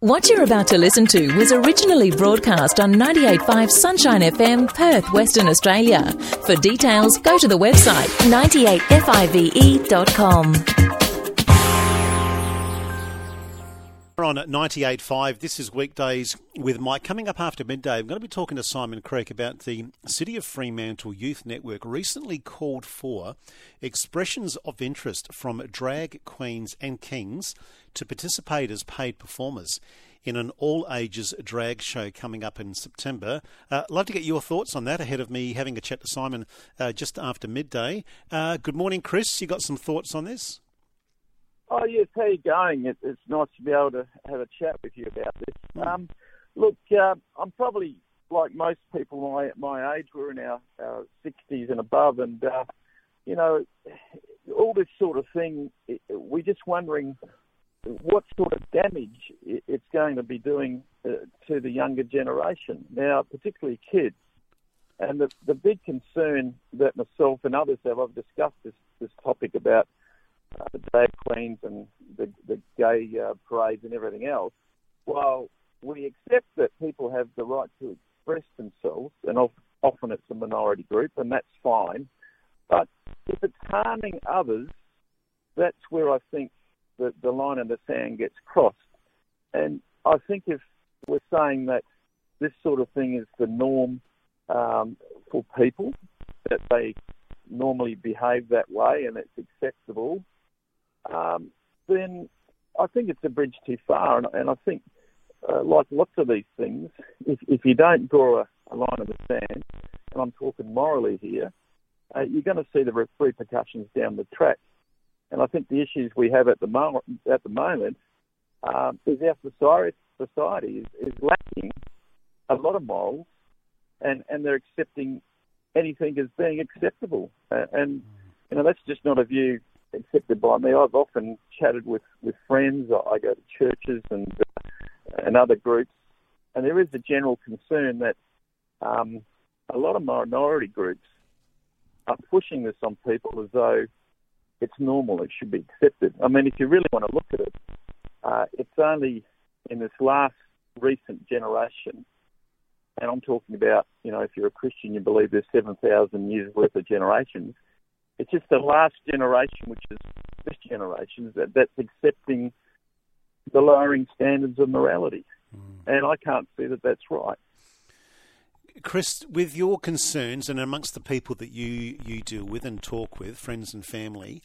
What you're about to listen to was originally broadcast on 98.5 Sunshine FM, Perth, Western Australia. For details, go to the website 98five.com. We're on at 98.5. This is Weekdays with Mike. Coming up after midday, I'm going to be talking to Simon Creek about the City of Fremantle Youth Network recently called for expressions of interest from drag queens and kings to participate as paid performers in an all ages drag show coming up in September. Uh, love to get your thoughts on that ahead of me having a chat to Simon uh, just after midday. Uh, good morning, Chris. You got some thoughts on this? Oh yes, how you going? It, it's nice to be able to have a chat with you about this. Hmm. Um, look, uh, I'm probably like most people my my age. We're in our, our 60s and above, and uh, you know, all this sort of thing. We're just wondering what sort of damage it's going to be doing uh, to the younger generation now, particularly kids. And the, the big concern that myself and others have, I've discussed this, this topic about uh, the drag queens and the, the gay uh, parades and everything else. While we accept that people have the right to express themselves, and often it's a minority group, and that's fine. But if it's harming others, that's where I think the, the line in the sand gets crossed. And I think if we're saying that this sort of thing is the norm um, for people, that they normally behave that way and it's acceptable, um, then I think it's a bridge too far. And, and I think, uh, like lots of these things, if, if you don't draw a, a, line in the sand, and I'm talking morally here, uh, you're going to see the repercussions down the track. And I think the issues we have at the moment, at the moment um, is our society, society is, is lacking a lot of morals, and, and they're accepting anything as being acceptable. Uh, and you know that's just not a view accepted by me. I've often chatted with, with friends. I go to churches and uh, and other groups, and there is a general concern that um, a lot of minority groups are pushing this on people as though it's normal, it should be accepted. I mean, if you really want to look at it, uh, it's only in this last recent generation, and I'm talking about, you know, if you're a Christian, you believe there's 7,000 years worth of generations. It's just the last generation, which is this generation, that, that's accepting the lowering standards of morality. Mm. And I can't see that that's right. Chris, with your concerns and amongst the people that you, you deal with and talk with, friends and family,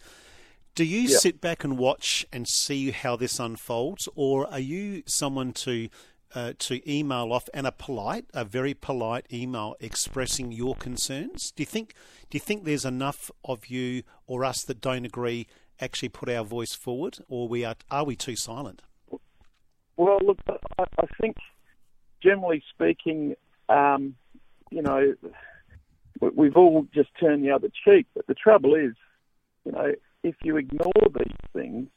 do you yep. sit back and watch and see how this unfolds, or are you someone to uh, to email off and a polite, a very polite email expressing your concerns? Do you think do you think there's enough of you or us that don't agree actually put our voice forward, or we are are we too silent? Well, look, I, think generally speaking, um, you know, we've all just turned the other cheek. But the trouble is, you know, if you ignore these things,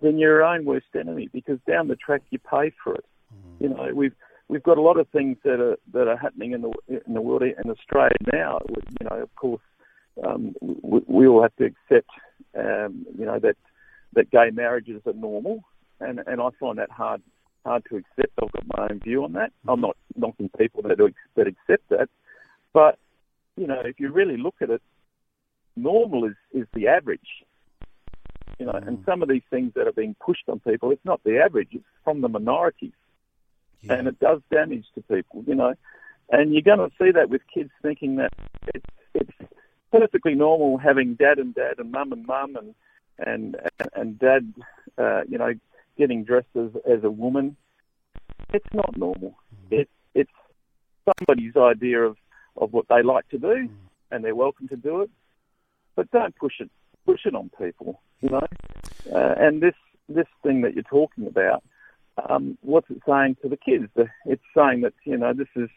then you're your own worst enemy because down the track you pay for it. You know, we've we've got a lot of things that are that are happening in the in the world in Australia now. You know, of course, um, we, we, all have to accept, um, you know, that that gay marriages are normal, and and I find that hard hard to accept. I've got my own view on that. I'm not knocking people that, that accept that, but you know, if you really look at it, normal is is the average. You know, and mm. some of these things that are being pushed on people, it's not the average; it's from the minorities, yeah. and it does damage to people. You know, and you're going to see that with kids thinking that it's it's perfectly normal having dad and dad and mum and mum and and and dad, uh, you know, getting dressed as, as a woman. It's not normal. Mm. It, it's somebody's idea of, of what they like to do, mm. and they're welcome to do it. But don't push it push it on people, you know. Uh, and this this thing that you're talking about, um, what's it saying to the kids? It's saying that you know this is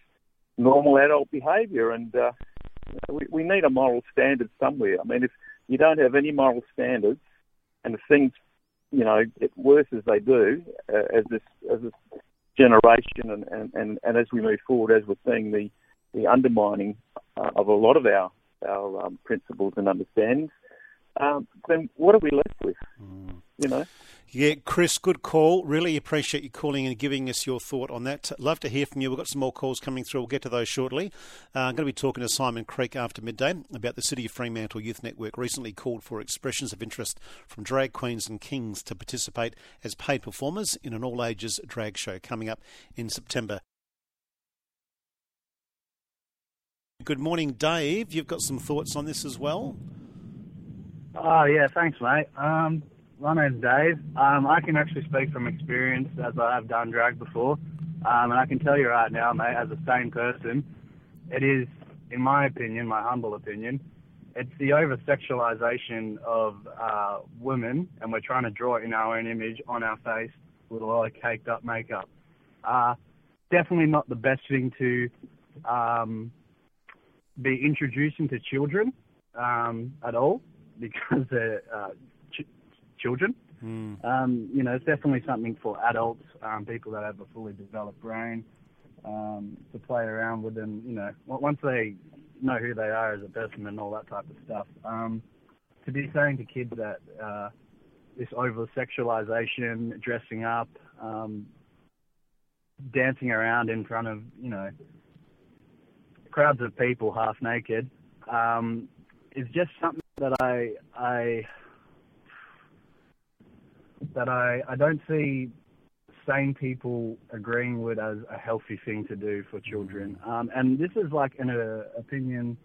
normal adult behaviour, and uh, we, we need a moral standard somewhere. I mean, if you don't have any moral standards, and the things you know, get worse as they do, uh, as this as this generation and, and, and, and as we move forward, as we're seeing the the undermining uh, of a lot of our our um, principles and understandings, um, then what are we left with? Mm. You know. Yeah, Chris, good call. Really appreciate you calling and giving us your thought on that. Love to hear from you. We've got some more calls coming through. We'll get to those shortly. Uh, I'm going to be talking to Simon Creek after midday about the City of Fremantle Youth Network recently called for expressions of interest from drag queens and kings to participate as paid performers in an all ages drag show coming up in September. Good morning, Dave. You've got some thoughts on this as well? Oh, yeah, thanks, mate. Um, my name's Dave. Um, I can actually speak from experience as I have done drag before. Um, and I can tell you right now, mate, as a sane person, it is, in my opinion, my humble opinion, it's the over sexualization of uh, women, and we're trying to draw it in our own image on our face with a lot of caked up makeup. Uh, definitely not the best thing to um, be introducing to children um, at all because they're uh, children. Mm. Um, you know, it's definitely something for adults, um, people that have a fully developed brain, um, to play around with and, you know, once they know who they are as a person and all that type of stuff. Um, to be saying to kids that uh, this over sexualization, dressing up, um, dancing around in front of, you know, crowds of people half naked, um, is just something that I I that I, I don't see sane people agreeing with as a healthy thing to do for children. Um, and this is like an uh, opinion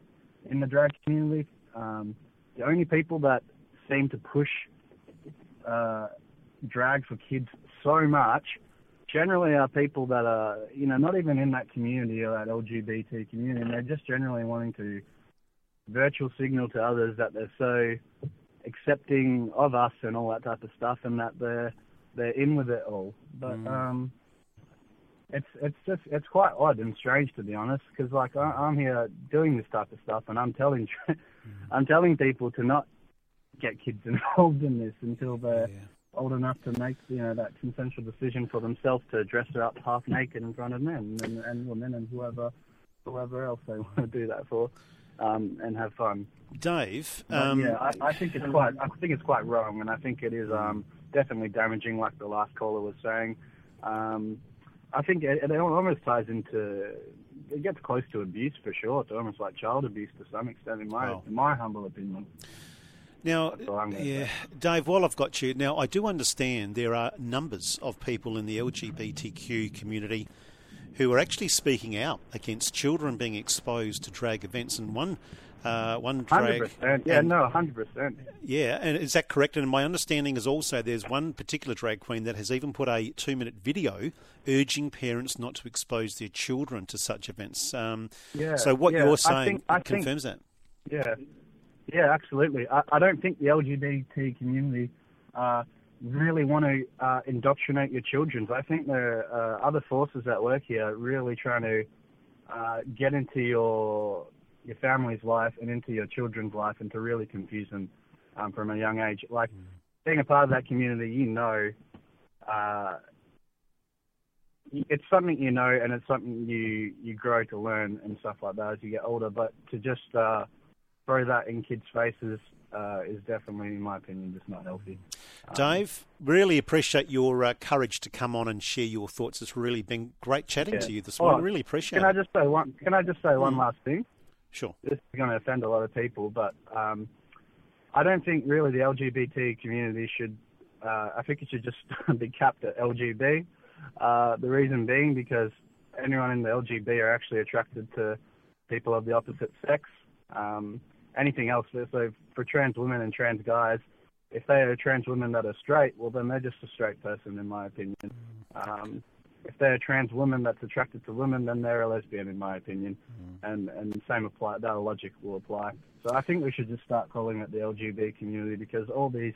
in the drag community. Um, the only people that seem to push uh, drag for kids so much generally are people that are, you know, not even in that community or that LGBT community, and they're just generally wanting to virtual signal to others that they're so accepting of us and all that type of stuff, and that they're they're in with it all. But mm. um, it's it's just it's quite odd and strange to be honest, because like I, I'm here doing this type of stuff, and I'm telling mm. I'm telling people to not get kids involved in this until they're yeah. old enough to make you know that consensual decision for themselves to dress up half naked in front of men and, and women and whoever whoever else they want to do that for um, and have fun. Dave, um, yeah, I, I, think it's quite. I think it's quite wrong, and I think it is um, definitely damaging, like the last caller was saying. Um, I think it, it, almost ties into. It gets close to abuse for sure. It's almost like child abuse to some extent, in my in my humble opinion. Now, yeah, Dave, while I've got you, now I do understand there are numbers of people in the LGBTQ community who are actually speaking out against children being exposed to drag events. And one uh, one drag. 100%. Yeah, and, no, 100%. Yeah, and is that correct? And my understanding is also there's one particular drag queen that has even put a two minute video urging parents not to expose their children to such events. Um, yeah, so what yeah, you're saying I think, I confirms think, that. Yeah, yeah, absolutely. I, I, don't think the LGBT community uh, really want to uh, indoctrinate your children. I think there are uh, other forces at work here really trying to uh, get into your your family's life and into your children's life and to really confuse them um, from a young age. Like being a part of that community, you know, uh, it's something you know and it's something you you grow to learn and stuff like that as you get older. But to just uh, throw that in kids' faces uh, is definitely, in my opinion, just not healthy. Um, Dave, really appreciate your uh, courage to come on and share your thoughts. It's really been great chatting yeah. to you this morning. Oh, really appreciate can it. I just say one? Can I just say one mm. last thing? Sure. This is going to offend a lot of people, but um, I don't think really the LGBT community should. Uh, I think it should just be capped at LGB. Uh, the reason being because anyone in the LGB are actually attracted to people of the opposite sex. Um, anything else. there? So for trans women and trans guys, if they are trans women that are straight, well then they're just a straight person, in my opinion. Um, if they're a trans woman that's attracted to women, then they're a lesbian, in my opinion. Mm. And and same apply. That logic will apply. So I think we should just start calling it the LGBT community because all these,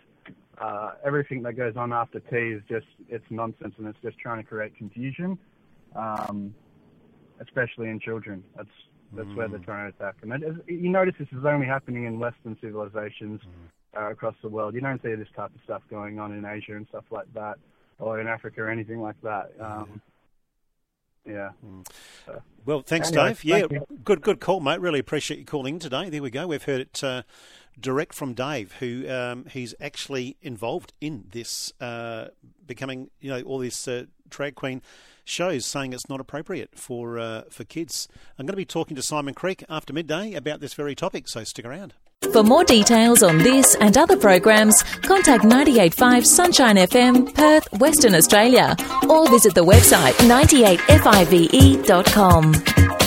uh, everything that goes on after T is just it's nonsense and it's just trying to create confusion, um, especially in children. That's that's mm. where they're trying to attack. And you notice this is only happening in Western civilizations mm. uh, across the world. You don't see this type of stuff going on in Asia and stuff like that, or in Africa or anything like that. Um, yeah. Mm. Well, thanks, anyway, Dave. Yeah, good, good call, mate. Really appreciate you calling in today. There we go. We've heard it uh, direct from Dave, who um, he's actually involved in this, uh, becoming you know all this uh, drag queen shows, saying it's not appropriate for uh, for kids. I'm going to be talking to Simon Creek after midday about this very topic, so stick around. For more details on this and other programs, contact 985 Sunshine FM, Perth, Western Australia, or visit the website 98five.com.